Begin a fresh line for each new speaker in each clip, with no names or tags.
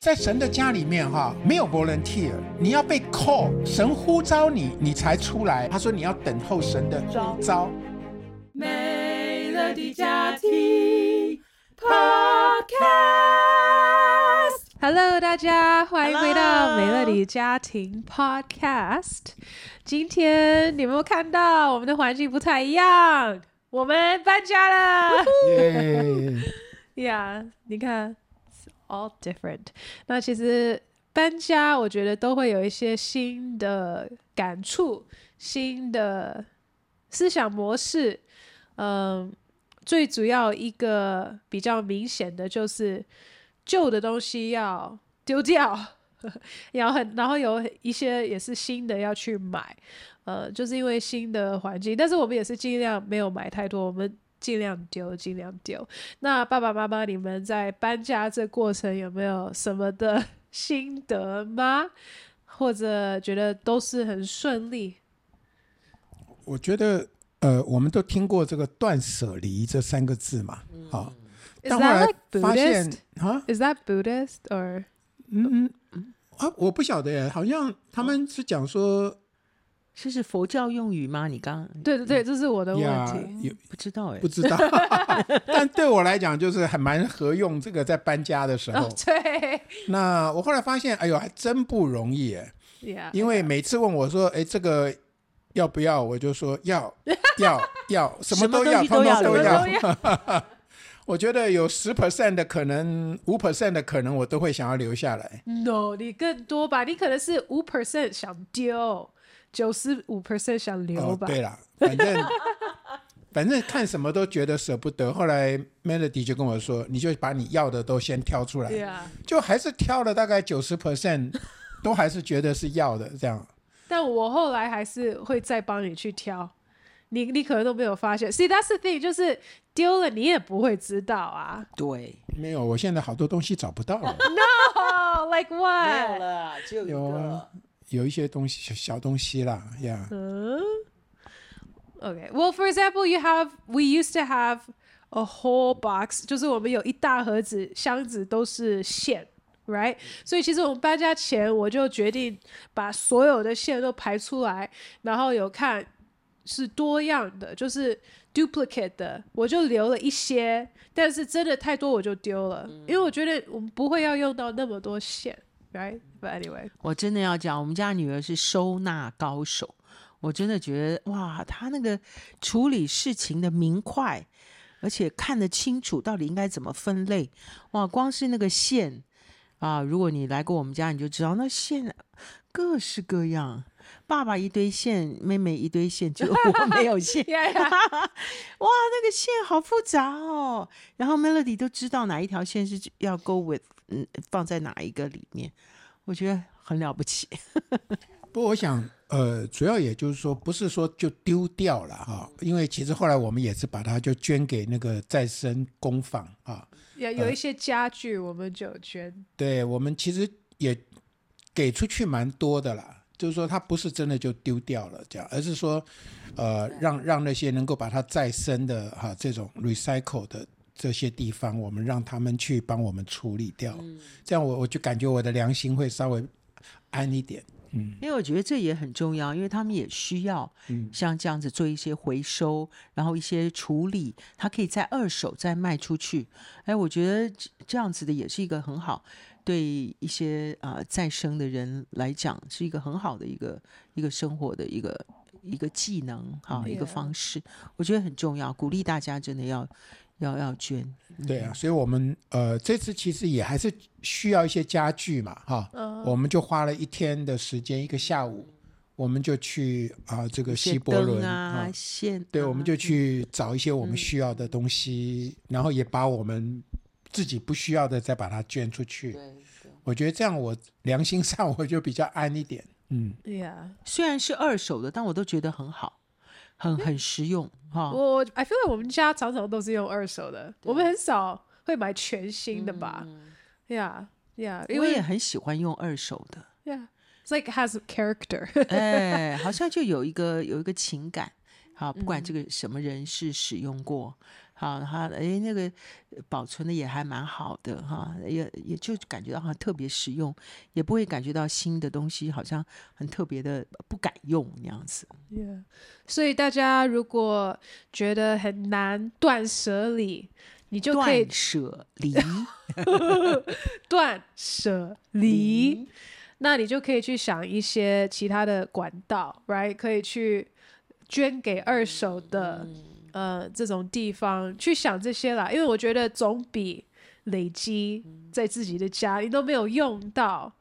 在神的家里面，哈，没有 volunteer，你要被 call，神呼召你，你才出来。他说你要等候神的呼召。
美乐的家庭 Podcast，Hello，
大家欢迎回到美乐的家庭 Podcast。今天你有没有看到我们的环境不太一样？我们搬家了。呀，你看。All different。那其实搬家，我觉得都会有一些新的感触、新的思想模式。嗯，最主要一个比较明显的就是旧的东西要丢掉，要很，然后有一些也是新的要去买。呃，就是因为新的环境，但是我们也是尽量没有买太多，我们。尽量丢，尽量丢。那爸爸妈妈，你们在搬家这过程有没有什么的心得吗？或者觉得都是很顺利？
我觉得，呃，我们都听过这个“断舍离”这三个字嘛，好、嗯。但后来发现啊
，Is that Buddhist or？
嗯嗯啊，我不晓得耶，好像他们是讲说。
这是佛教用语吗？你刚
对对对，这是我的问题，
有
不知道哎，
不知道。但对我来讲，就是还蛮合用。这个在搬家的时候，
哦、对。
那我后来发现，哎呦，还真不容易哎。
Yeah,
因为每次问我说，哎，这个要不要？我就说要要要，什么都要，通通都要。我觉得有十 percent 的可能，五 percent 的可能，我都会想要留下来。
No，你更多吧？你可能是五 percent 想丢。九十五 percent 想留吧。
哦、对了，反正 反正看什么都觉得舍不得。后来 Melody 就跟我说：“你就把你要的都先挑出来。
Yeah. ”
就还是挑了大概九十 percent，都还是觉得是要的这样。
但我后来还是会再帮你去挑，你你可能都没有发现。See that's the thing，就是丢了你也不会知道啊。
对，
没有，我现在好多东西找不到了。
No，like what？
没有了，只有一个。
有有一些东西小小东西啦，呀、
嗯。Okay, well, for example, you have we used to have a whole box，就是我们有一大盒子箱子都是线，right？所以其实我们搬家前我就决定把所有的线都排出来，然后有看是多样的，就是 duplicate 的，我就留了一些，但是真的太多我就丢了，因为我觉得我们不会要用到那么多线。Right, but anyway，
我真的要讲，我们家女儿是收纳高手。我真的觉得，哇，她那个处理事情的明快，而且看得清楚到底应该怎么分类。哇，光是那个线啊，如果你来过我们家，你就知道那线各式各样。爸爸一堆线，妹妹一堆线，就我没有线。哇，那个线好复杂哦。然后 Melody 都知道哪一条线是要 go with。嗯，放在哪一个里面？我觉得很了不起。
不过我想，呃，主要也就是说，不是说就丢掉了哈，因为其实后来我们也是把它就捐给那个再生工坊啊。
有有一些家具，我们就捐。呃、
对，我们其实也给出去蛮多的啦。就是说，它不是真的就丢掉了这样，而是说，呃，让让那些能够把它再生的哈、啊，这种 recycle 的。这些地方，我们让他们去帮我们处理掉，嗯、这样我我就感觉我的良心会稍微安一点。嗯，
因为我觉得这也很重要，因为他们也需要像这样子做一些回收，嗯、然后一些处理，它可以在二手再卖出去。哎，我觉得这样子的也是一个很好，对一些啊、呃、再生的人来讲，是一个很好的一个一个生活的一个一个技能哈，一个方式，我觉得很重要，鼓励大家真的要。要要捐，
对啊，所以我们呃这次其实也还是需要一些家具嘛，哈，嗯、我们就花了一天的时间，一个下午，我们就去啊、呃、这个西伯伦
啊线，
对，我们就去找一些我们需要的东西，嗯、然后也把我们自己不需要的再把它捐出去。我觉得这样我良心上我就比较安一点。嗯，
对呀，
虽然是二手的，但我都觉得很好。很很实用哈，
我 I feel like 我们家常常都是用二手的，我们很少会买全新的吧？Yeah, yeah，因为
我也很喜欢用二手的。
Yeah，it's like has character。
哎，好像就有一个有一个情感。好，不管这个什么人是使用过，好，它哎那个保存的也还蛮好的哈，也也就感觉到好像特别实用，也不会感觉到新的东西好像很特别的不敢用那样子。
Yeah. 所以大家如果觉得很难断舍离，你就可以
断舍离，
断舍离，那你就可以去想一些其他的管道，right？可以去捐给二手的。嗯呃，这种地方去想这些啦，因为我觉得总比累积在自己的家，你都没有用到，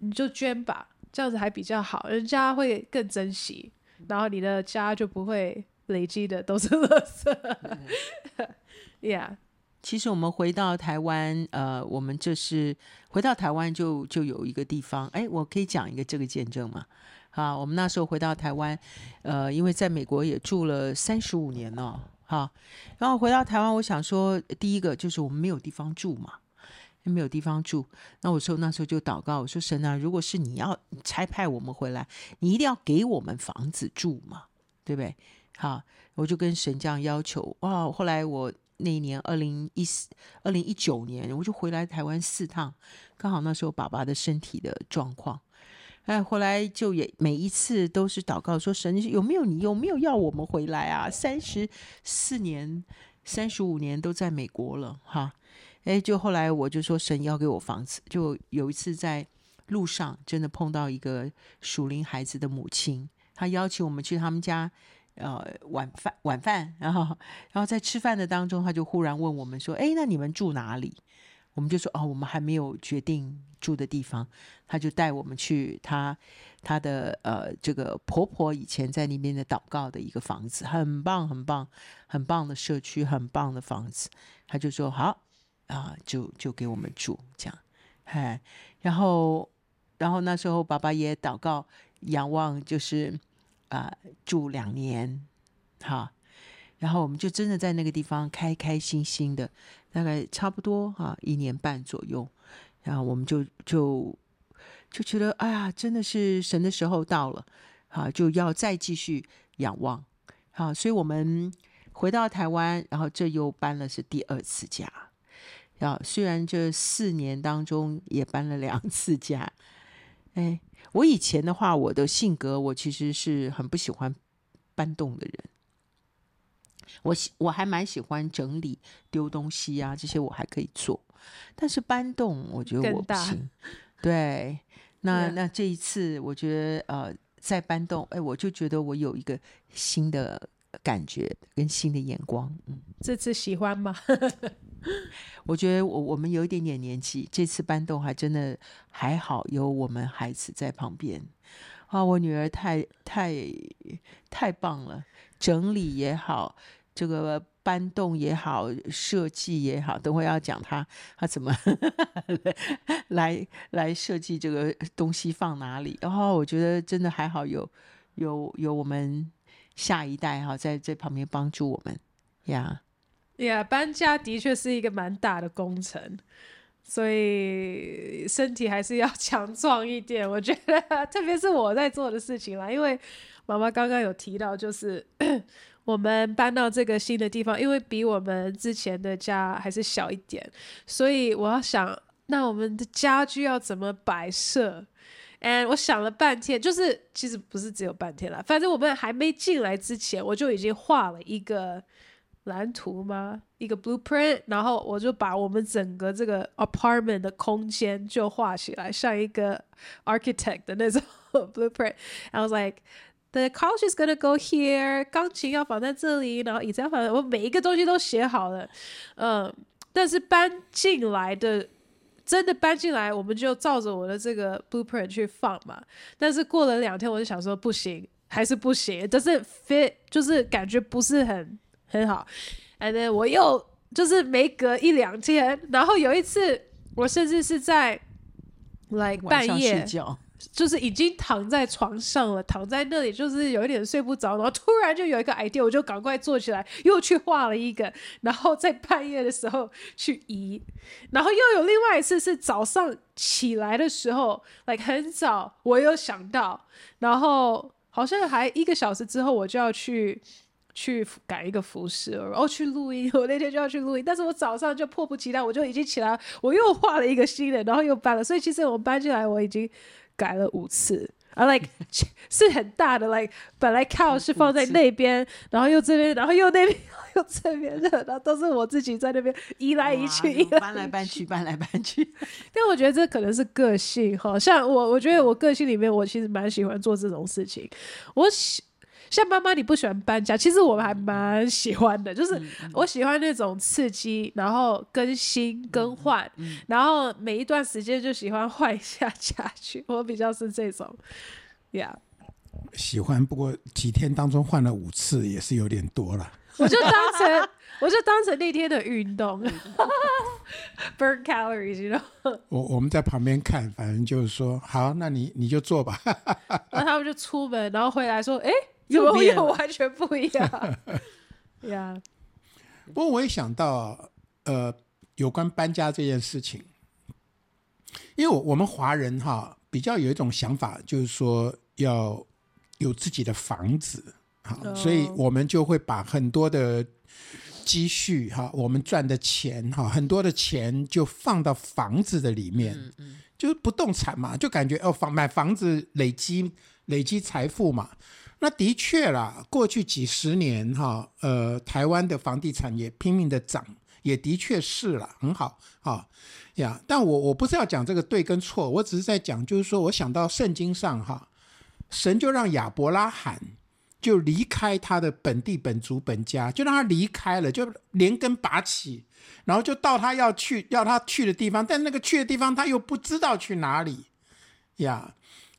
你就捐吧，这样子还比较好，人家会更珍惜，然后你的家就不会累积的都是垃圾。Yeah，
其实我们回到台湾，呃，我们这是回到台湾就就有一个地方，哎，我可以讲一个这个见证吗？啊，我们那时候回到台湾，呃，因为在美国也住了三十五年了，哈，然后回到台湾，我想说，第一个就是我们没有地方住嘛，没有地方住，那我说那时候就祷告，我说神啊，如果是你要差派我们回来，你一定要给我们房子住嘛，对不对？好，我就跟神这样要求，哇，后来我那一年二零一四、二零一九年，我就回来台湾四趟，刚好那时候爸爸的身体的状况。哎，后来就也每一次都是祷告说，神有没有你有没有要我们回来啊？三十四年、三十五年都在美国了哈。哎，就后来我就说神要给我房子，就有一次在路上真的碰到一个属灵孩子的母亲，她邀请我们去他们家，呃，晚饭晚饭，然后然后在吃饭的当中，他就忽然问我们说，哎，那你们住哪里？我们就说哦，我们还没有决定住的地方，他就带我们去他他的呃这个婆婆以前在那边的祷告的一个房子，很棒很棒很棒的社区，很棒的房子。他就说好啊，就就给我们住这样，嗨，然后然后那时候爸爸也祷告仰望，就是啊住两年，哈，然后我们就真的在那个地方开开心心的。大概差不多哈、啊，一年半左右，然后我们就就就觉得，哎呀，真的是神的时候到了，啊，就要再继续仰望，啊，所以我们回到台湾，然后这又搬了是第二次家，啊，虽然这四年当中也搬了两次家，哎，我以前的话，我的性格我其实是很不喜欢搬动的人。我喜我还蛮喜欢整理丢东西啊，这些我还可以做，但是搬动我觉得我不行。对，那那这一次我觉得呃在搬动，哎，我就觉得我有一个新的感觉跟新的眼光。嗯，
这次喜欢吗？
我觉得我我们有一点点年纪，这次搬动还真的还好，有我们孩子在旁边。啊，我女儿太太太棒了，整理也好。这个搬动也好，设计也好，等会要讲他他怎么 来来设计这个东西放哪里。然后我觉得真的还好有，有有我们下一代哈在这旁边帮助我们呀。
呀，搬家的确是一个蛮大的工程，所以身体还是要 强壮一点。我觉得，特别是我在做的事情啦，因为妈妈刚刚有提到，就是。我们搬到这个新的地方，因为比我们之前的家还是小一点，所以我要想，那我们的家具要怎么摆设？And 我想了半天，就是其实不是只有半天啦，反正我们还没进来之前，我就已经画了一个蓝图吗？一个 blueprint，然后我就把我们整个这个 apartment 的空间就画起来，像一个 architect 的那种 blueprint。I was like The couch is gonna go here，钢琴要放在这里，然后椅子要放在，我每一个东西都写好了，嗯，但是搬进来的，真的搬进来，我们就照着我的这个 blueprint 去放嘛。但是过了两天，我就想说不行，还是不行，就是 fit，就是感觉不是很很好。And then 我又就是没隔一两天，然后有一次，我甚至是在 like 半夜。就是已经躺在床上了，躺在那里就是有一点睡不着，然后突然就有一个 idea，我就赶快坐起来，又去画了一个，然后在半夜的时候去移，然后又有另外一次是早上起来的时候，like 很早，我有想到，然后好像还一个小时之后我就要去去改一个服饰，然后去录音。我那天就要去录音，但是我早上就迫不及待，我就已经起来，我又画了一个新的，然后又搬了。所以其实我搬进来，我已经改了五次。啊，like 是很大的，like 本来靠是放在那边，然后又这边，然后又那边，又这边的，然后都是我自己在那边移来移去，移来
搬来搬去，搬来搬去。
但我觉得这可能是个性哈，像我，我觉得我个性里面，我其实蛮喜欢做这种事情。我喜。像妈妈，你不喜欢搬家，其实我们还蛮喜欢的，就是我喜欢那种刺激，然后更新更换，然后每一段时间就喜欢换一下家具，我比较是这种，Yeah，
喜欢。不过几天当中换了五次也是有点多了，
我就当成我就当成那天的运动，burn calories，you know？
我我们在旁边看，反正就是说，好，那你你就做吧，
然后他们就出门，然后回来说，哎。又又完全不一样，呀 Yeah.
不过我也想到，呃，有关搬家这件事情，因为我我们华人哈比较有一种想法，就是说要有自己的房子，哈，oh. 所以我们就会把很多的积蓄哈，我们赚的钱哈，很多的钱就放到房子的里面，嗯嗯，就是不动产嘛，就感觉哦，房买房子累积累积财富嘛。那的确啦，过去几十年哈，呃，台湾的房地产也拼命的涨，也的确是了，很好啊呀。但我我不是要讲这个对跟错，我只是在讲，就是说我想到圣经上哈，神就让亚伯拉罕就离开他的本地本族本家，就让他离开了，就连根拔起，然后就到他要去要他去的地方，但那个去的地方他又不知道去哪里呀。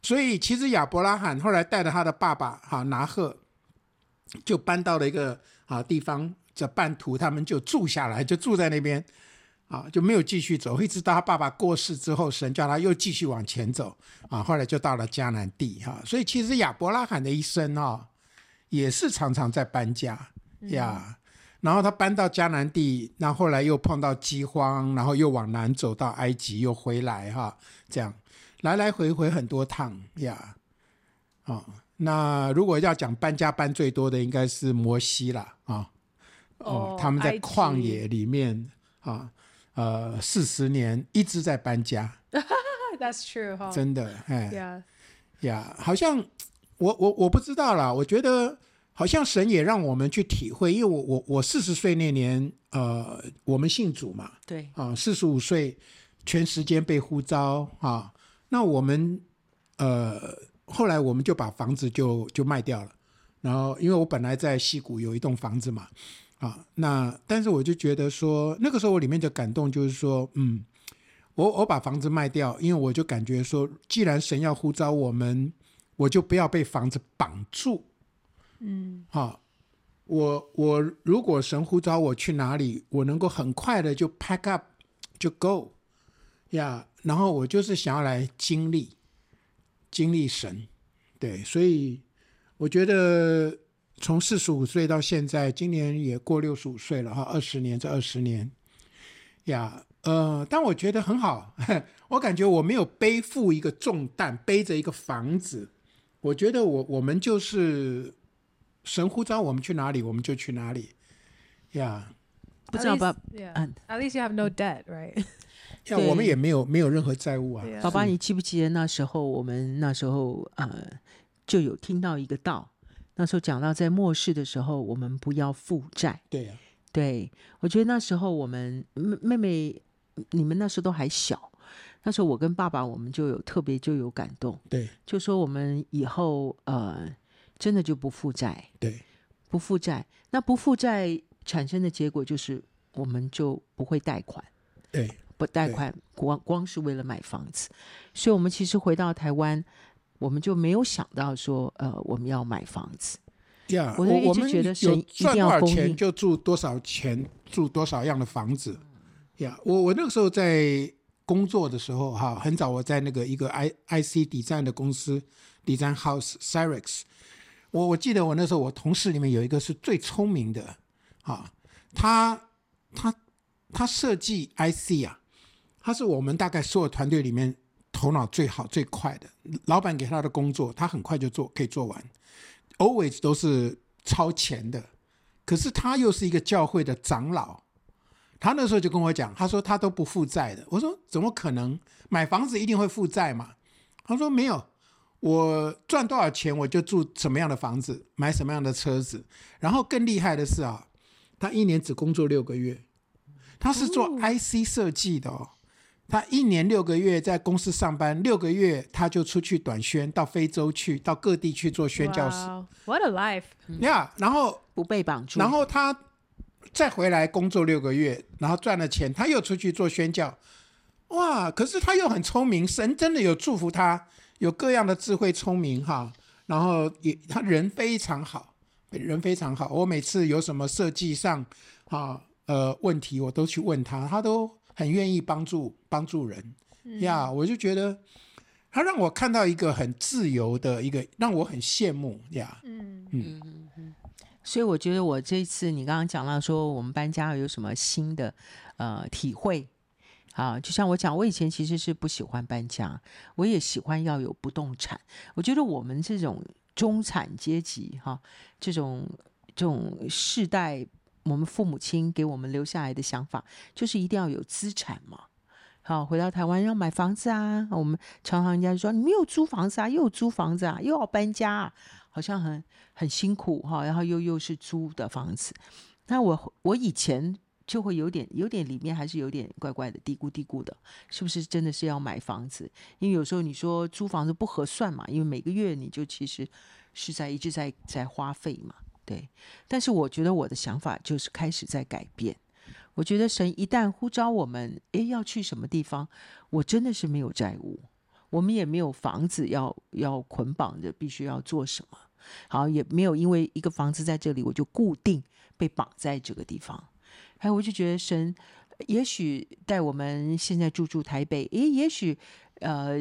所以，其实亚伯拉罕后来带着他的爸爸哈拿赫，就搬到了一个啊地方叫半途，他们就住下来，就住在那边，啊就没有继续走，一直到他爸爸过世之后，神叫他又继续往前走，啊后来就到了迦南地哈。所以，其实亚伯拉罕的一生啊，也是常常在搬家呀。然后他搬到迦南地，那后，后来又碰到饥荒，然后又往南走到埃及，又回来哈，这样。来来回回很多趟呀，啊、哦，那如果要讲搬家搬最多的，应该是摩西了啊，哦，哦他们在旷野里面啊，呃，四十年一直在搬家，
That's true，哈，
真的，哎，
呀
Yeah.，呀，好像我我我不知道啦，我觉得好像神也让我们去体会，因为我我我四十岁那年，呃，我们信主嘛，
对，
啊，四十五岁全时间被呼召啊。那我们，呃，后来我们就把房子就就卖掉了，然后因为我本来在溪谷有一栋房子嘛，啊，那但是我就觉得说，那个时候我里面的感动就是说，嗯，我我把房子卖掉，因为我就感觉说，既然神要呼召我们，我就不要被房子绑住，嗯，好，我我如果神呼召我去哪里，我能够很快的就 pack up 就 go，呀。然后我就是想要来经历，经历神，对，所以我觉得从四十五岁到现在，今年也过六十五岁了哈，二十年这二十年，呀，呃，但我觉得很好，我感觉我没有背负一个重担，背着一个房子，我觉得我我们就是神呼召我们去哪里，我们就去哪里，呀，
不知道吧
？At least you have no debt, right?
像我们也没有没有任何债务啊，
爸爸，你记不记得那时候我们那时候呃就有听到一个道，那时候讲到在末世的时候，我们不要负债。
对呀，
对，我觉得那时候我们妹妹你们那时候都还小，那时候我跟爸爸我们就有特别就有感动，
对，
就说我们以后呃真的就不负债，
对，
不负债，那不负债产生的结果就是我们就不会贷款，
对。
不贷款，光光是为了买房子，所以我们其实回到台湾，我们就没有想到说，呃，我们要买房子。
呀
Yeah，我就一直觉得神一定要
赚多少钱就住多少钱，住多少样的房子。呀、yeah，我我那个时候在工作的时候，哈，很早我在那个一个 I I C Design 的公司，Design House Cyrex。我我记得我那时候我同事里面有一个是最聪明的，啊，他他他设计 I C 啊。他是我们大概所有团队里面头脑最好最快的。老板给他的工作，他很快就做，可以做完。Always 都是超前的可是他又是一个教会的长老，他那时候就跟我讲，他说他都不负债的。我说怎么可能？买房子一定会负债嘛？他说没有，我赚多少钱我就住什么样的房子，买什么样的车子。然后更厉害的是啊，他一年只工作六个月，他是做 IC 设计的哦。他一年六个月在公司上班，六个月他就出去短宣，到非洲去，到各地去做宣教士。
Wow, what a life！
呀，yeah, 然后
不被绑住，
然后他再回来工作六个月，然后赚了钱，他又出去做宣教。哇！可是他又很聪明，神真的有祝福他，有各样的智慧聪明哈。然后也他人非常好，人非常好。我每次有什么设计上啊呃问题，我都去问他，他都。很愿意帮助帮助人呀，yeah, 我就觉得他让我看到一个很自由的一个，让我很羡慕呀。嗯嗯
嗯嗯，所以我觉得我这次你刚刚讲到说我们搬家有什么新的呃体会啊？就像我讲，我以前其实是不喜欢搬家，我也喜欢要有不动产。我觉得我们这种中产阶级哈、啊，这种这种世代。我们父母亲给我们留下来的想法，就是一定要有资产嘛。好，回到台湾要买房子啊，我们常常人家就说你没有租房子啊，又有租房子啊，又要搬家，好像很很辛苦哈。然后又又是租的房子，那我我以前就会有点有点里面还是有点怪怪的嘀咕嘀咕的，是不是真的是要买房子？因为有时候你说租房子不合算嘛，因为每个月你就其实是在一直在在花费嘛。对，但是我觉得我的想法就是开始在改变。我觉得神一旦呼召我们，诶，要去什么地方，我真的是没有债务，我们也没有房子要要捆绑着，必须要做什么。好，也没有因为一个房子在这里，我就固定被绑在这个地方。还有，我就觉得神也许带我们现在住住台北，诶，也许。呃，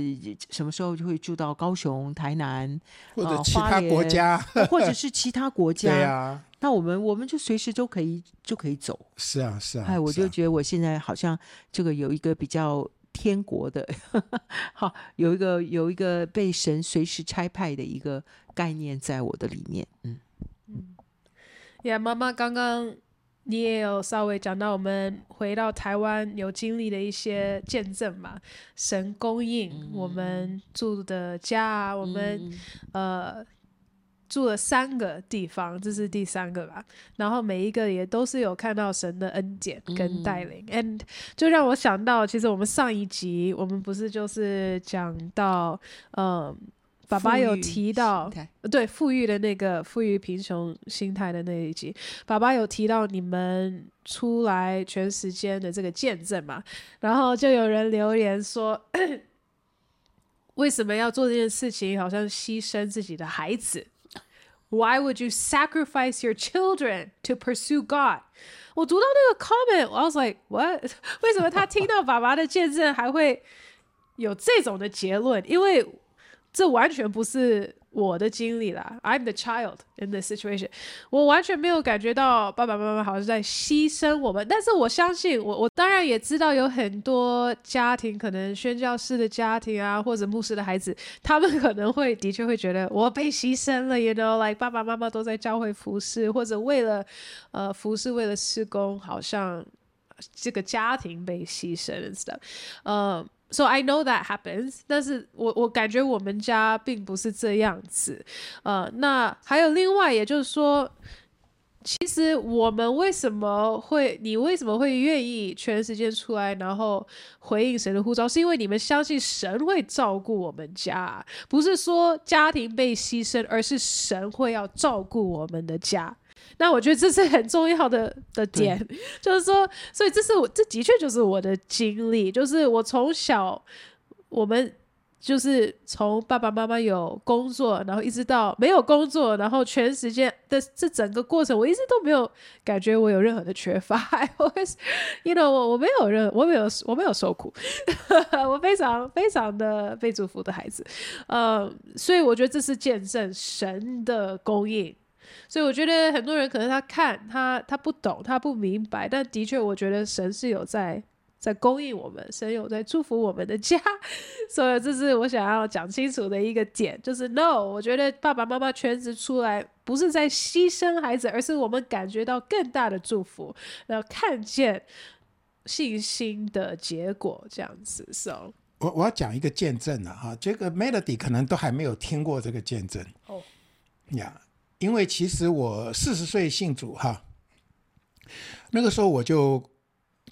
什么时候就会住到高雄、台南
或者其他国家，
呃、或者 是其他国家？
对啊，
那我们我们就随时都可以就可以走。
是啊，是啊。
哎，我就觉得我现在好像这个有一个比较天国的，好，有一个有一个被神随时差派的一个概念在我的里面。嗯嗯，
呀，妈妈刚刚。你也有稍微讲到我们回到台湾有经历的一些见证嘛？神供应我们住的家，嗯、我们呃住了三个地方，这是第三个吧？然后每一个也都是有看到神的恩典跟带领，嗯，and 就让我想到，其实我们上一集我们不是就是讲到嗯。爸爸有提到，对富裕的那个富裕贫穷心态的那一集，爸爸有提到你们出来全时间的这个见证嘛？然后就有人留言说，为什么要做这件事情？好像牺牲自己的孩子。Why would you sacrifice your children to pursue God？我读到那个 comment，I was like what？为什么他听到爸爸的见证还会有这种的结论？因为这完全不是我的经历啦，I'm the child in this situation。我完全没有感觉到爸爸妈妈好像在牺牲我们，但是我相信我，我当然也知道有很多家庭，可能宣教师的家庭啊，或者牧师的孩子，他们可能会的确会觉得我被牺牲了，you know，like 爸爸妈妈都在教会服侍，或者为了呃服侍，为了事工，好像这个家庭被牺牲了似的，嗯。So I know that happens，但是我我感觉我们家并不是这样子，呃，那还有另外，也就是说，其实我们为什么会，你为什么会愿意全时间出来，然后回应神的呼召，是因为你们相信神会照顾我们家，不是说家庭被牺牲，而是神会要照顾我们的家。那我觉得这是很重要的的点，就是说，所以这是我这的确就是我的经历，就是我从小我们就是从爸爸妈妈有工作，然后一直到没有工作，然后全时间的这整个过程，我一直都没有感觉我有任何的缺乏。I always，you know，我我没有任我没有我没有受苦，我非常非常的被祝福的孩子，呃，所以我觉得这是见证神的供应。所以我觉得很多人可能他看他他不懂他不明白，但的确我觉得神是有在在供应我们，神有在祝福我们的家。所以这是我想要讲清楚的一个点，就是 No，我觉得爸爸妈妈全职出来不是在牺牲孩子，而是我们感觉到更大的祝福，然后看见信心的结果，这样子。So，
我我要讲一个见证了哈，这个 Melody 可能都还没有听过这个见证哦呀，oh. yeah, 因为其实我四十岁信主哈，那个时候我就。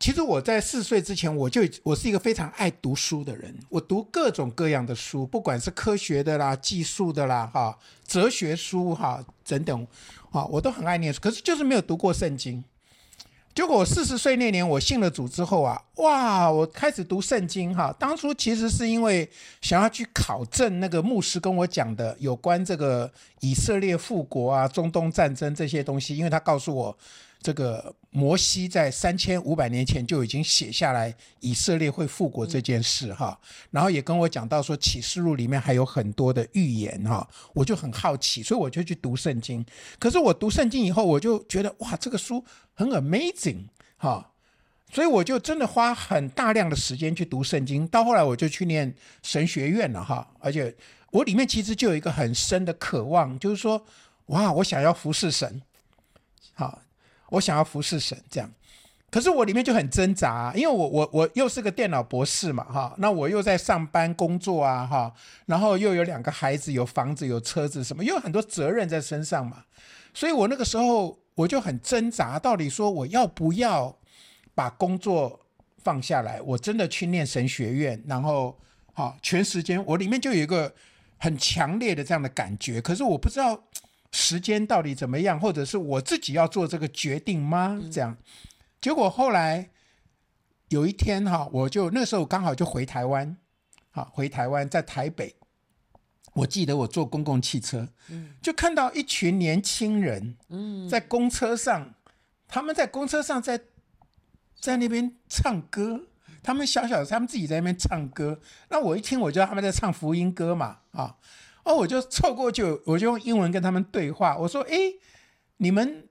其实我在四十岁之前，我就我是一个非常爱读书的人。我读各种各样的书，不管是科学的啦、技术的啦、哈、哲学书哈等等，啊，我都很爱念书。可是就是没有读过圣经。结果我四十岁那年，我信了主之后啊，哇，我开始读圣经哈。当初其实是因为想要去考证那个牧师跟我讲的有关这个以色列复国啊、中东战争这些东西，因为他告诉我。这个摩西在三千五百年前就已经写下来以色列会复国这件事哈，然后也跟我讲到说启示录里面还有很多的预言哈，我就很好奇，所以我就去读圣经。可是我读圣经以后，我就觉得哇，这个书很 amazing 哈，所以我就真的花很大量的时间去读圣经。到后来我就去念神学院了哈，而且我里面其实就有一个很深的渴望，就是说哇，我想要服侍神，好。我想要服侍神，这样，可是我里面就很挣扎，因为我我我又是个电脑博士嘛，哈，那我又在上班工作啊，哈，然后又有两个孩子，有房子，有车子，什么，又有很多责任在身上嘛，所以我那个时候我就很挣扎，到底说我要不要把工作放下来，我真的去念神学院，然后，哈，全时间，我里面就有一个很强烈的这样的感觉，可是我不知道。时间到底怎么样？或者是我自己要做这个决定吗？这样，结果后来有一天哈，我就那时候刚好就回台湾，好回台湾，在台北，我记得我坐公共汽车，就看到一群年轻人，在公车上，他们在公车上在在那边唱歌，他们小小的，他们自己在那边唱歌，那我一听，我知道他们在唱福音歌嘛，啊。哦，我就凑过去，我就用英文跟他们对话。我说：“哎，你们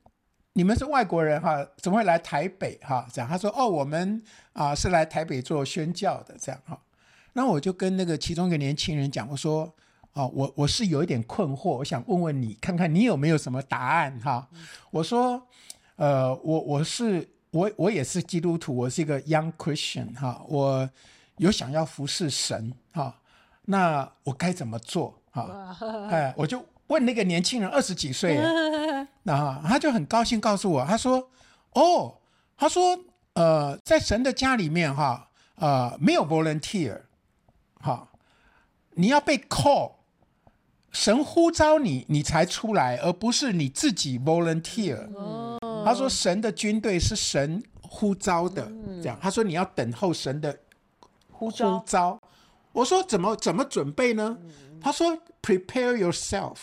你们是外国人哈，怎么会来台北哈？”这样他说：“哦，我们啊是来台北做宣教的。”这样哈。那我就跟那个其中一个年轻人讲，我说：“哦，我我是有一点困惑，我想问问你，看看你有没有什么答案哈？”我说：“呃，我我是我我也是基督徒，我是一个 young Christian 哈，我有想要服侍神哈，那我该怎么做？”好，哎，我就问那个年轻人二十几岁，那他就很高兴告诉我，他说：“哦，他说，呃，在神的家里面，哈，呃，没有 volunteer，哈，你要被 call，神呼召你，你才出来，而不是你自己 volunteer。他说，神的军队是神呼召的，这样。他说你要等候神的呼召。我说怎么怎么准备呢？他说：“Prepare yourself，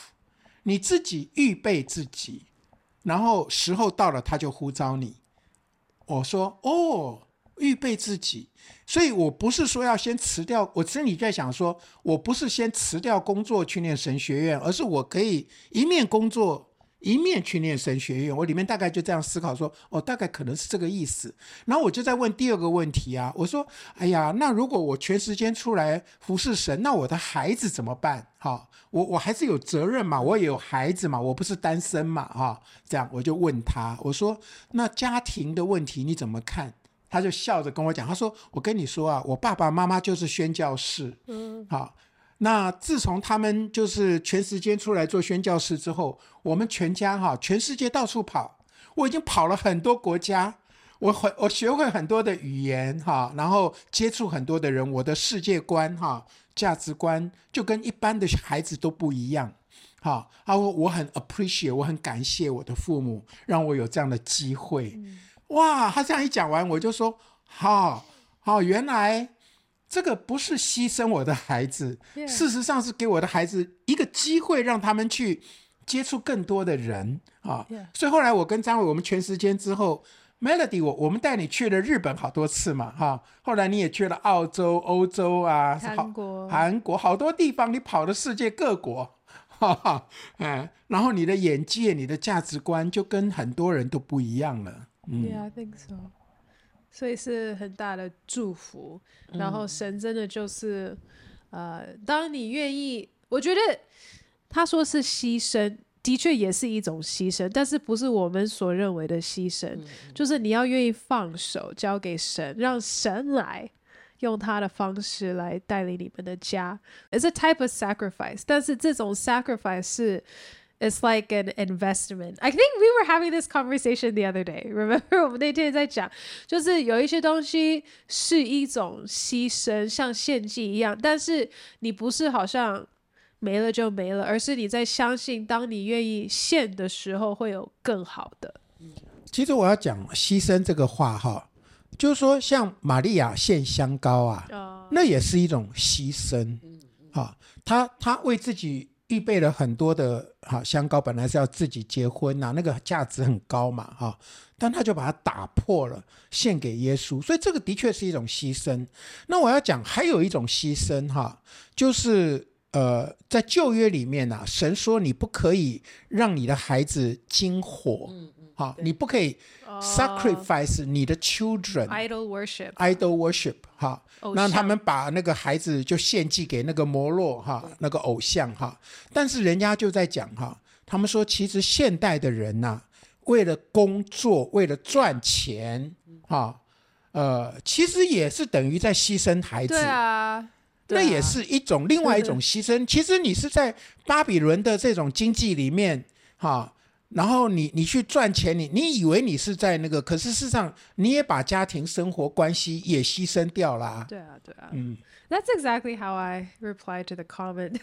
你自己预备自己，然后时候到了，他就呼召你。”我说：“哦，预备自己，所以我不是说要先辞掉。我心里在想说，我不是先辞掉工作去念神学院，而是我可以一面工作。”一面去念神学院，我里面大概就这样思考说，哦，大概可能是这个意思。然后我就在问第二个问题啊，我说，哎呀，那如果我全时间出来服侍神，那我的孩子怎么办？哈，我我还是有责任嘛，我也有孩子嘛，我不是单身嘛，哈，这样我就问他，我说，那家庭的问题你怎么看？他就笑着跟我讲，他说，我跟你说啊，我爸爸妈妈就是宣教士，嗯，好。那自从他们就是全时间出来做宣教士之后，我们全家哈，全世界到处跑，我已经跑了很多国家，我会我学会很多的语言哈，然后接触很多的人，我的世界观哈，价值观就跟一般的孩子都不一样，哈，啊我我很 appreciate，我很感谢我的父母让我有这样的机会，哇，他这样一讲完，我就说好，好，原来。这个不是牺牲我的孩子.事实上是给我的孩子一个机会，让他们去接触更多的人啊。所以后来我跟张伟，我们全时间之后，Melody，我我们带你去了日本好多次嘛，哈、啊。后来你也去了澳洲、欧洲啊，韩国、韩国好多地方，你跑了世界各国，哈哈，嗯，然后你的眼界、你的价值观就跟很多人都不一样了。嗯
，Yeah, I think so. 所以是很大的祝福。然后神真的就是，呃，当你愿意，我觉得他说是牺牲，的确也是一种牺牲，但是不是我们所认为的牺牲，就是你要愿意放手交给神，让神来。用他的方式来带领你们的家，It's a type of sacrifice。但是这种 sacrifice 是，It's like an investment。I think we were having this conversation the other day. Remember 我们那天在讲，就是有一些东西是一种牺牲，像献祭一样，但是你不是好像没了就没了，而是你在相信，当你愿意献的时候，会有更好的。
其实我要讲牺牲这个话哈。就是说，像玛利亚献香膏啊，那也是一种牺牲啊。他他为自己预备了很多的哈香膏，本来是要自己结婚呐，那个价值很高嘛哈，但他就把它打破了，献给耶稣。所以这个的确是一种牺牲。那我要讲还有一种牺牲哈，就是呃，在旧约里面呐，神说你不可以让你的孩子经火。好，你不可以 sacrifice 你的 children，idol
worship，idol
worship，哈，让他们把那个孩子就献祭给那个摩洛哈，那个偶像哈。但是人家就在讲哈，他们说其实现代的人呐，为了工作，为了赚钱，哈，呃，其实也是等于在牺牲孩子。对啊，那也是一种另外一种牺牲。其实你是在巴比伦的这种经济里面，哈。然后你你去赚钱，你你以为你是在那个，可是事实上你也把家庭生活关系也牺牲掉了啊。
对啊，对啊。嗯，That's exactly how I replied to the comment。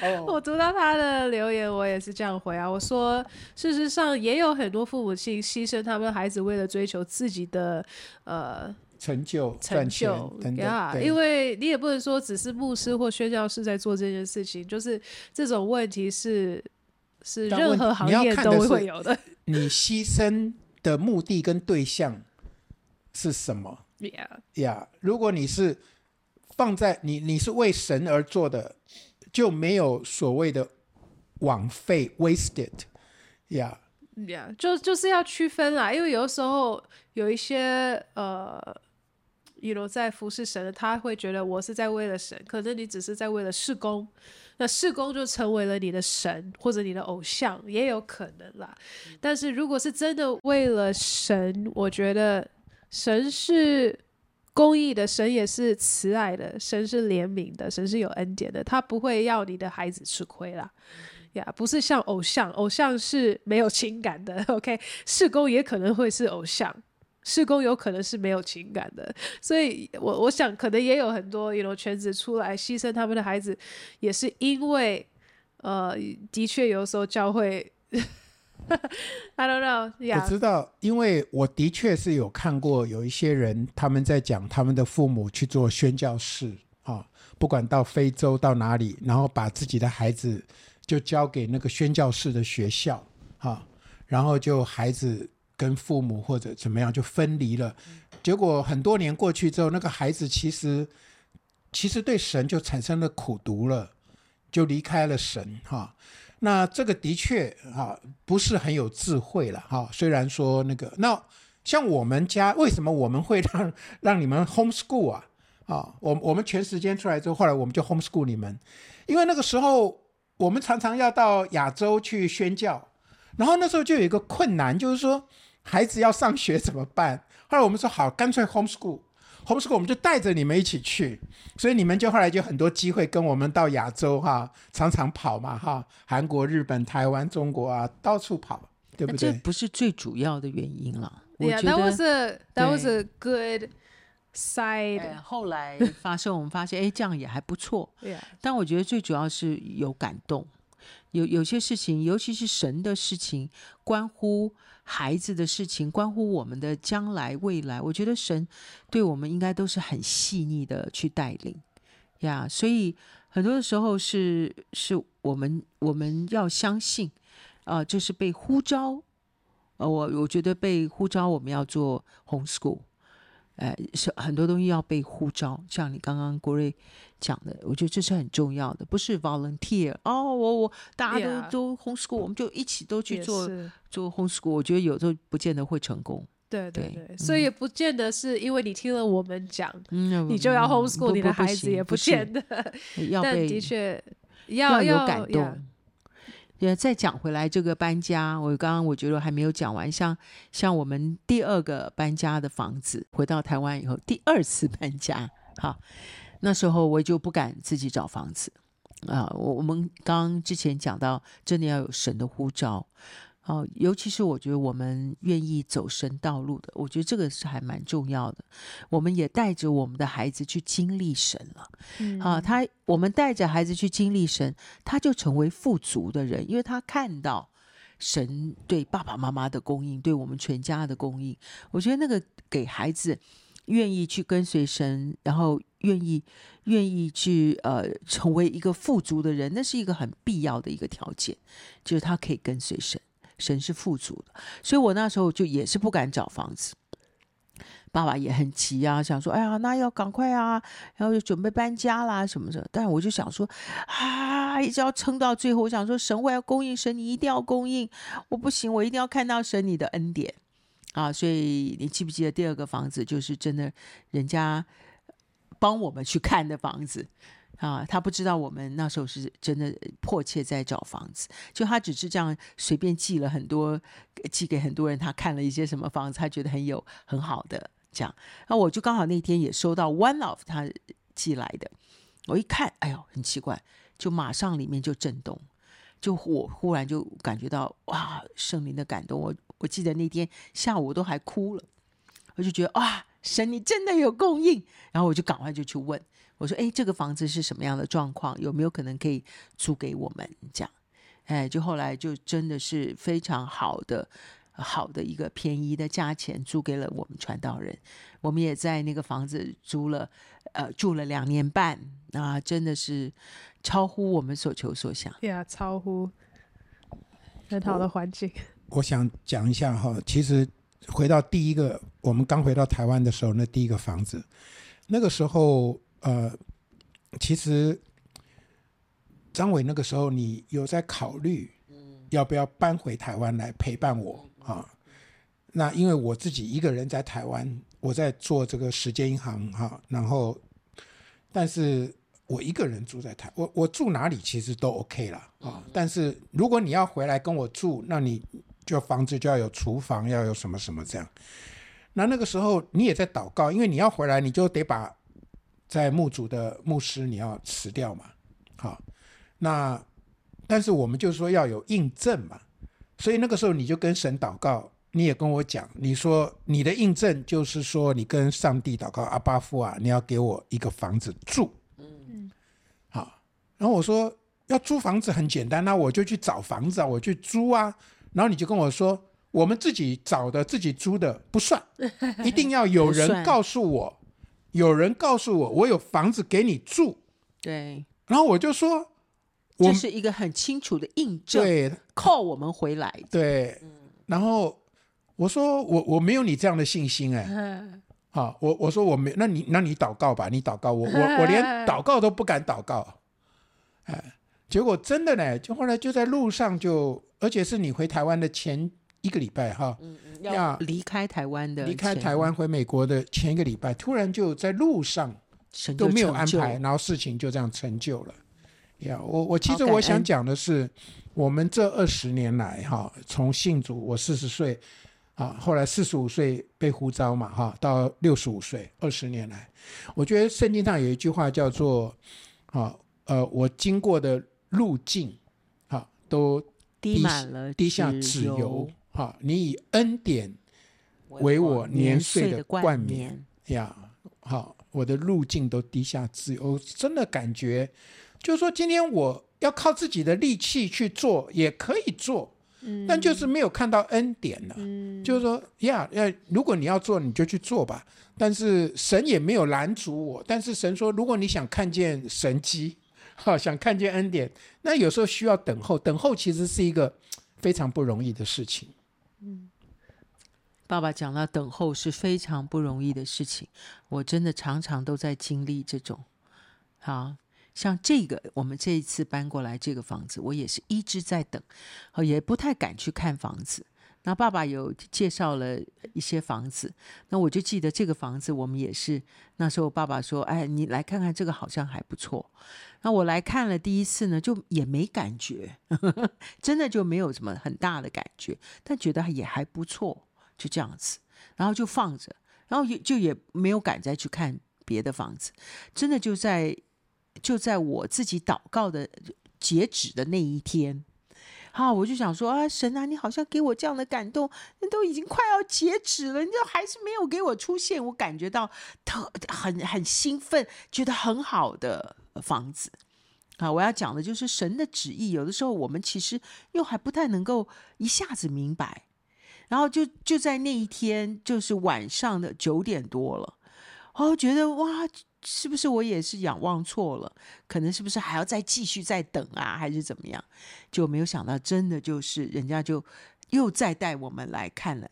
哦，我读到他的留言，我也是这样回啊。我说，事实上也有很多父母亲牺牲他们孩子，为了追求自己的呃
成就、
成就
等等。
Yeah, 因为你也不能说只是牧师或宣教士在做这件事情，就是这种问题是。是任何行业都会有的。
你牺牲的目的跟对象是什么
？Yeah，
呀，如果你是放在你你是为神而做的，就没有所谓的枉费 （wasted）。Yeah，Yeah，
就就是要区分啦，因为有的时候有一些呃，比如在服侍神的，他会觉得我是在为了神，可能你只是在为了事工。那事工就成为了你的神或者你的偶像，也有可能啦。但是如果是真的为了神，我觉得神是公益的，神也是慈爱的，神是怜悯的，神是有恩典的，他不会要你的孩子吃亏啦。呀，不是像偶像，偶像是没有情感的。OK，事工也可能会是偶像。事工有可能是没有情感的，所以我我想可能也有很多有全职出来牺牲他们的孩子，也是因为呃，的确有时候教会，I don't know，、
我知道，因为我的确是有看过有一些人他们在讲他们的父母去做宣教士啊，不管到非洲到哪里，然后把自己的孩子就交给那个宣教士的学校啊，然后就孩子。跟父母或者怎么样就分离了，结果很多年过去之后，那个孩子其实其实对神就产生了苦毒了，就离开了神哈。那这个的确哈不是很有智慧了哈。虽然说那个那像我们家为什么我们会让 让你们 homeschool 啊啊？我我们全时间出来之后，后来我们就 homeschool 你们，因为那个时候我们常常要到亚洲去宣教。然后那时候就有一个困难，就是说孩子要上学怎么办？后来我们说好，干脆 homeschool，homeschool 我们就带着你们一起去，所以你们就后来就很多机会跟我们到亚洲哈，常常跑嘛哈，韩国、日本、台湾、中国啊，到处跑，对不对？
这不是最主要的原因了。
Yeah, that was a that was a good side。
哎，后来发生，我们发现哎，这样也还不错。Yeah. 但我觉得最主要是有感动。有有些事情，尤其是神的事情，关乎孩子的事情，关乎我们的将来未来，我觉得神对我们应该都是很细腻的去带领呀。所以很多的时候是是我们我们要相信啊，就是被呼召。呃，我我觉得被呼召，我们要做 homeschool。哎，是很多东西要被呼召，像你刚刚国瑞讲的，我觉得这是很重要的，不是 volunteer 哦，我我大家都.都 homeschool，我们就一起都去做做 homeschool，我觉得有时候不见得会成功。
对对
对
对，所以也不见得是因为你听了我们讲，
嗯，
你就要 homeschool 你的孩子，也不见得。
要
但
被
的确
要
要
有感
呀
动。也再讲回来，这个搬家，我刚刚我觉得还没有讲完。像像我们第二个搬家的房子，回到台湾以后，第二次搬家，好，那时候我就不敢自己找房子啊。我我们刚刚之前讲到，真的要有神的呼召。哦，尤其是我觉得我们愿意走神道路的，我觉得这个是还蛮重要的。我们也带着我们的孩子去经历神了，
嗯
啊，他我们带着孩子去经历神，他就成为富足的人，因为他看到神对爸爸妈妈的供应，对我们全家的供应。我觉得那个给孩子愿意去跟随神，然后愿意愿意去呃成为一个富足的人，那是一个很必要的一个条件，就是他可以跟随神。神是富足的，所以我那时候就也是不敢找房子。爸爸也很急啊，想说：“哎呀，那要赶快啊，然后就准备搬家啦什么的。”但我就想说：“啊，一直要撑到最后。”我想说：“神，我要供应，神你一定要供应，我不行，我一定要看到神你的恩典啊！”所以你记不记得第二个房子就是真的人家帮我们去看的房子？啊，他不知道我们那时候是真的迫切在找房子，就他只是这样随便寄了很多，寄给很多人，他看了一些什么房子，他觉得很有很好的这样。那我就刚好那天也收到 one of 他寄来的，我一看，哎呦，很奇怪，就马上里面就震动，就我忽然就感觉到哇，圣灵的感动。我我记得那天下午我都还哭了，我就觉得哇，神你真的有供应，然后我就赶快就去问。我说：“哎，这个房子是什么样的状况？有没有可能可以租给我们？这样，哎，就后来就真的是非常好的、好的一个便宜的价钱租给了我们传道人。我们也在那个房子租了，呃，住了两年半啊，真的是超乎我们所求所想。
对啊，超乎很好的环境。
我想讲一下哈，其实回到第一个，我们刚回到台湾的时候，那第一个房子，那个时候。”呃，其实张伟那个时候，你有在考虑，要不要搬回台湾来陪伴我啊？那因为我自己一个人在台湾，我在做这个时间银行哈，然后，但是我一个人住在台，我我住哪里其实都 OK 了啊。但是如果你要回来跟我住，那你就房子就要有厨房，要有什么什么这样。那那个时候你也在祷告，因为你要回来，你就得把。在牧主的牧师，你要辞掉嘛？好，那但是我们就是说要有印证嘛，所以那个时候你就跟神祷告，你也跟我讲，你说你的印证就是说你跟上帝祷告，阿巴夫啊，你要给我一个房子住。嗯，好，然后我说要租房子很简单，那我就去找房子啊，我去租啊。然后你就跟我说，我们自己找的、自己租的不算，一定要有人告诉我。有人告诉我，我有房子给你住，
对，
然后我就说，
这是一个很清楚的印证，
对，
靠我们回来，
对，嗯、然后我说我我没有你这样的信心哎，嗯、好，我我说我没，那你那你祷告吧，你祷告，我我我连 祷告都不敢祷告，哎，结果真的呢，就后来就在路上就，而且是你回台湾的前。一个礼拜哈，嗯嗯，
要离开台湾的，
离开台湾回美国的前一个礼拜，突然就在路上都没有安排，然后事情就这样成就了。呀，我我其实我想讲的是，我们这二十年来哈，从信主我四十岁啊，后来四十五岁被呼召嘛哈，到六十五岁二十年来，我觉得圣经上有一句话叫做啊呃，我经过的路径哈都
滴满了
滴下脂油。好，你以恩典为我年岁的冠冕呀！好，我的路径都滴下脂油，真的感觉，就是说，今天我要靠自己的力气去做，也可以做，嗯，但就是没有看到恩典了。嗯，就是说，呀，要如果你要做，你就去做吧。但是神也没有拦阻我，但是神说，如果你想看见神迹，好，想看见恩典，那有时候需要等候，等候其实是一个非常不容易的事情。
嗯，爸爸讲到等候是非常不容易的事情，我真的常常都在经历这种。好像这个，我们这一次搬过来这个房子，我也是一直在等，也不太敢去看房子。那爸爸有介绍了一些房子，那我就记得这个房子，我们也是那时候爸爸说：“哎，你来看看这个，好像还不错。”那我来看了第一次呢，就也没感觉，呵呵，真的就没有什么很大的感觉，但觉得也还不错，就这样子，然后就放着，然后也就也没有敢再去看别的房子，真的就在就在我自己祷告的截止的那一天。好，我就想说啊，神啊，你好像给我这样的感动，那都已经快要截止了，你就还是没有给我出现，我感觉到特很很兴奋，觉得很好的房子。啊，我要讲的就是神的旨意，有的时候我们其实又还不太能够一下子明白。然后就就在那一天，就是晚上的九点多了，哦，觉得哇。是不是我也是仰望错了？可能是不是还要再继续再等啊，还是怎么样？就没有想到，真的就是人家就又再带我们来看了。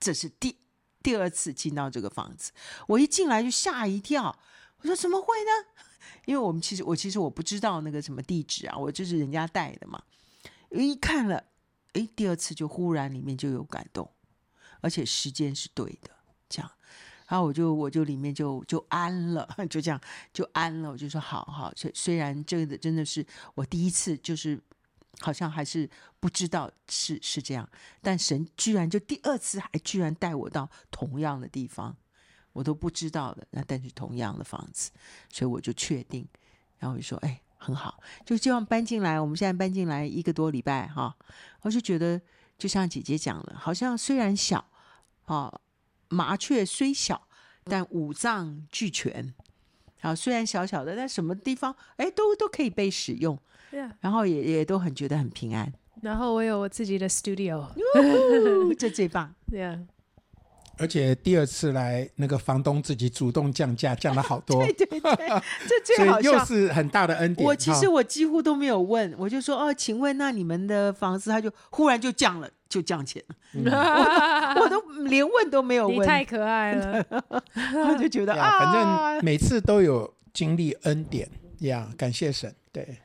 这是第第二次进到这个房子，我一进来就吓一跳。我说怎么会呢？因为我们其实我其实我不知道那个什么地址啊，我就是人家带的嘛。一看了，诶，第二次就忽然里面就有感动，而且时间是对的，然后我就我就里面就就安了，就这样就安了。我就说好好，虽虽然这个真的是我第一次，就是好像还是不知道是是这样，但神居然就第二次还居然带我到同样的地方，我都不知道的。那但是同样的房子，所以我就确定，然后我就说哎很好，就希望搬进来。我们现在搬进来一个多礼拜哈，我就觉得就像姐姐讲了，好像虽然小啊。麻雀虽小，但五脏俱全。好，虽然小小的，但什么地方哎都都可以被使用。Yeah. 然后也也都很觉得很平安。
然后我有我自己的 studio，
这最棒。
对啊。
而且第二次来，那个房东自己主动降价，降了好多。
对 对对，这最好笑，
又是很大的恩典。
我其实我几乎都没有问，我就说哦，请问那你们的房子，他就忽然就降了，就降钱了。嗯、我，我都连问都没有问。
你太可爱了，
我就觉得啊，
反正每次都有经历恩典呀，感谢神。对，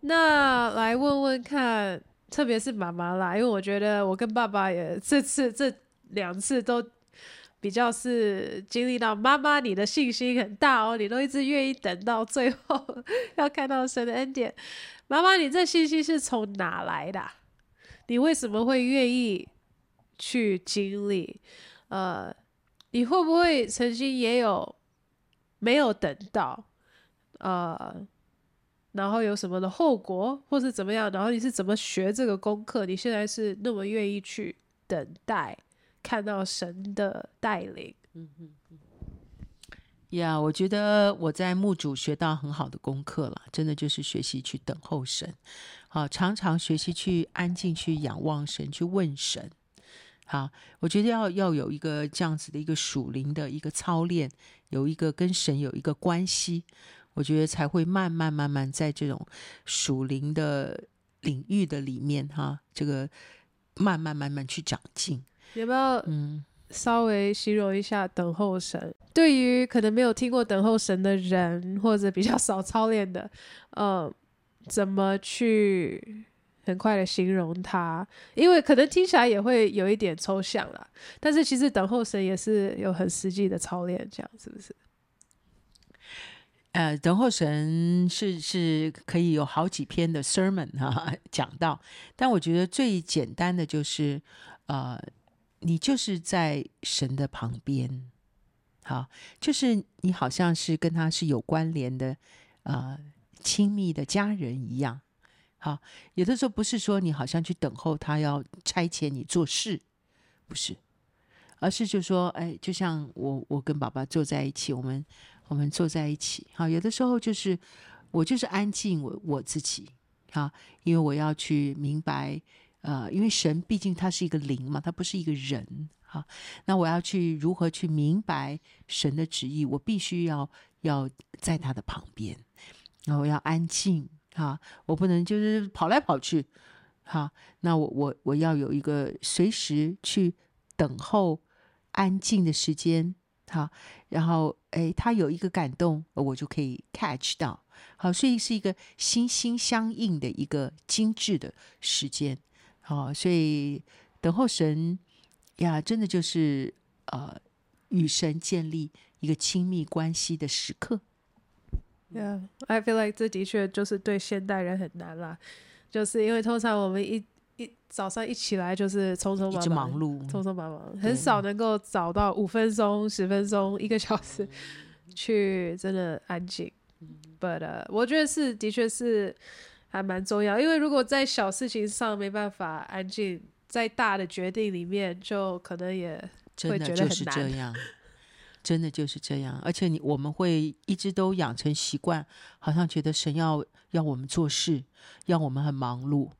那来问问看，特别是妈妈啦，因为我觉得我跟爸爸也这次这两次都。比较是经历到妈妈，你的信心很大哦，你都一直愿意等到最后，要看到神的恩典。妈妈，你这信心是从哪来的啊？你为什么会愿意去经历？呃，你会不会曾经也有没有等到？呃，然后有什么的后果，或是怎么样？然后你是怎么学这个功课？你现在是那么愿意去等待？看到神的带领，嗯嗯，
呀，我觉得我在墓主学到很好的功课了，真的就是学习去等候神，好，常常学习去安静去仰望神，去问神，好，我觉得要要有一个这样子的一个属灵的一个操练，有一个跟神有一个关系，我觉得才会慢慢慢慢在这种属灵的领域的里面哈，这个慢慢慢慢去长进。
有没有嗯，稍微形容一下等候神？对于可能没有听过等候神的人，或者比较少操练的，嗯，怎么去很快的形容它？因为可能听起来也会有一点抽象啦。但是其实等候神也是有很实际的操练，这样是不是？
呃，等候神是是可以有好几篇的 sermon 哈 讲到，但我觉得最简单的就是呃。你就是在神的旁边，好，就是你好像是跟他是有关联的，呃，亲密的家人一样，好，有的时候不是说你好像去等候他要差遣你做事，不是，而是就说，哎，就像我我跟爸爸坐在一起，我们我们坐在一起，好，有的时候就是我就是安静我我自己，好，因为我要去明白。呃，因为神毕竟他是一个灵嘛，他不是一个人。好，那我要去如何去明白神的旨意？我必须要要在他的旁边，然后要安静。哈，我不能就是跑来跑去。好，那我我我要有一个随时去等候安静的时间。好，然后诶，他有一个感动，我就可以 catch 到。好，所以是一个心心相印的一个精致的时间。好，所以等候神呀，真的就是呃，与神建立一个亲密关系的时刻。
Yeah, I feel like 这的确就是对现代人很难啦，就是因为通常我们一一早上一起来就是匆匆忙忙，
忙碌，
匆匆忙忙，很少能够找到五分钟、十分钟、一个小时去真的安静。But、uh, 我觉得是的确是还蛮重要，因为如果在小事情上没办法安静，在大的决定里面就可能也会觉得很难。
真的就是这样，而且你我们会一直都养成习惯，好像觉得神要要我们做事，要我们很忙碌，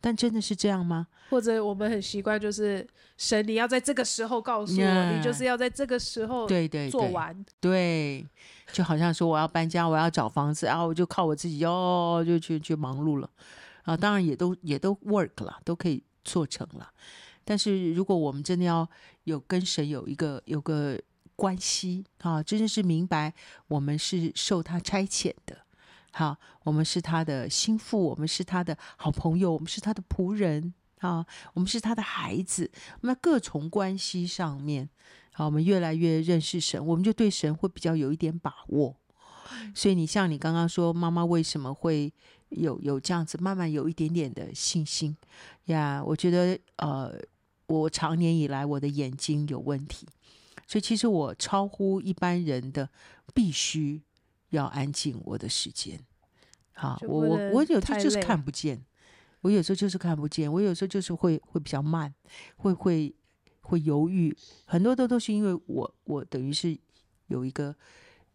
但真的是这样吗？
或者我们很习惯，就是神你要在这个时候告诉我，yeah, 你就是要在这个时候对对做完
对，对，就好像说我要搬家，我要找房子，然后我就靠我自己哦，就去去忙碌了啊，当然也都也都 work 了，都可以做成了。但是如果我们真的要有跟神有一个有个。关系啊，真的是明白，我们是受他差遣的，好，我们是他的心腹，我们是他的好朋友，我们是他的仆人啊，我们是他的孩子。那各从关系上面，好，我们越来越认识神，我们就对神会比较有一点把握。所以你像你刚刚说，妈妈为什么会有有这样子，慢慢有一点点的信心呀？我觉得呃，我长年以来我的眼睛有问题。所以其实我超乎一般人的必须要安静我的时间，好，我我我有时候就是看不见，我有时候就是看不见，我有时候就是会会比较慢，会会会犹豫，很多都都是因为我我等于是有一个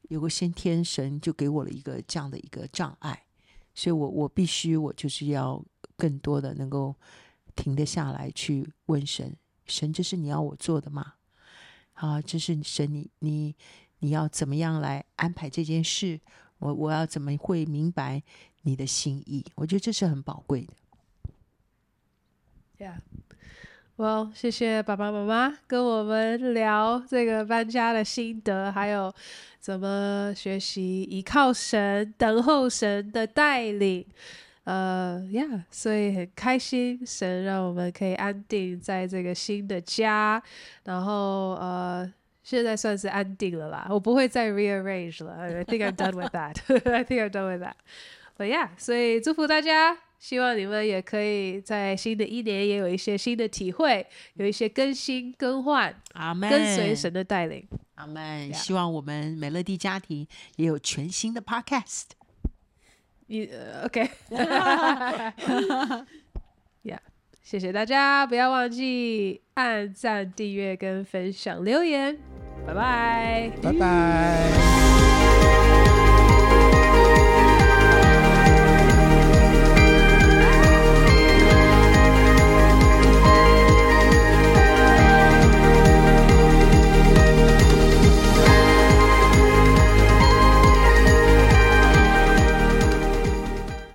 有个先天神就给我了一个这样的一个障碍，所以我我必须我就是要更多的能够停得下来去问神，神这是你要我做的吗？啊，这是神你，你你要怎么样来安排这件事？我我要怎么会明白你的心意？我觉得这是很宝贵的。
Yeah，well，谢谢爸爸妈妈跟我们聊这个搬家的心得，还有怎么学习依靠神、等候神的带领。呃呀，uh, yeah, 所以很开心，神让我们可以安定在这个新的家，然后呃，现在算是安定了啦，我不会再 rearrange 了，I think I'm done with that. I think I'm done with that. But yeah，所以祝福大家，希望你们也可以在新的一年也有一些新的体会，有一些更新更换，
阿门，
跟随神的带领，
阿门。希望我们美乐蒂家庭也有全新的 podcast。
你、uh, OK，Yeah，谢谢大家，不要忘记按赞、订阅跟分享、留言，拜拜，
拜拜。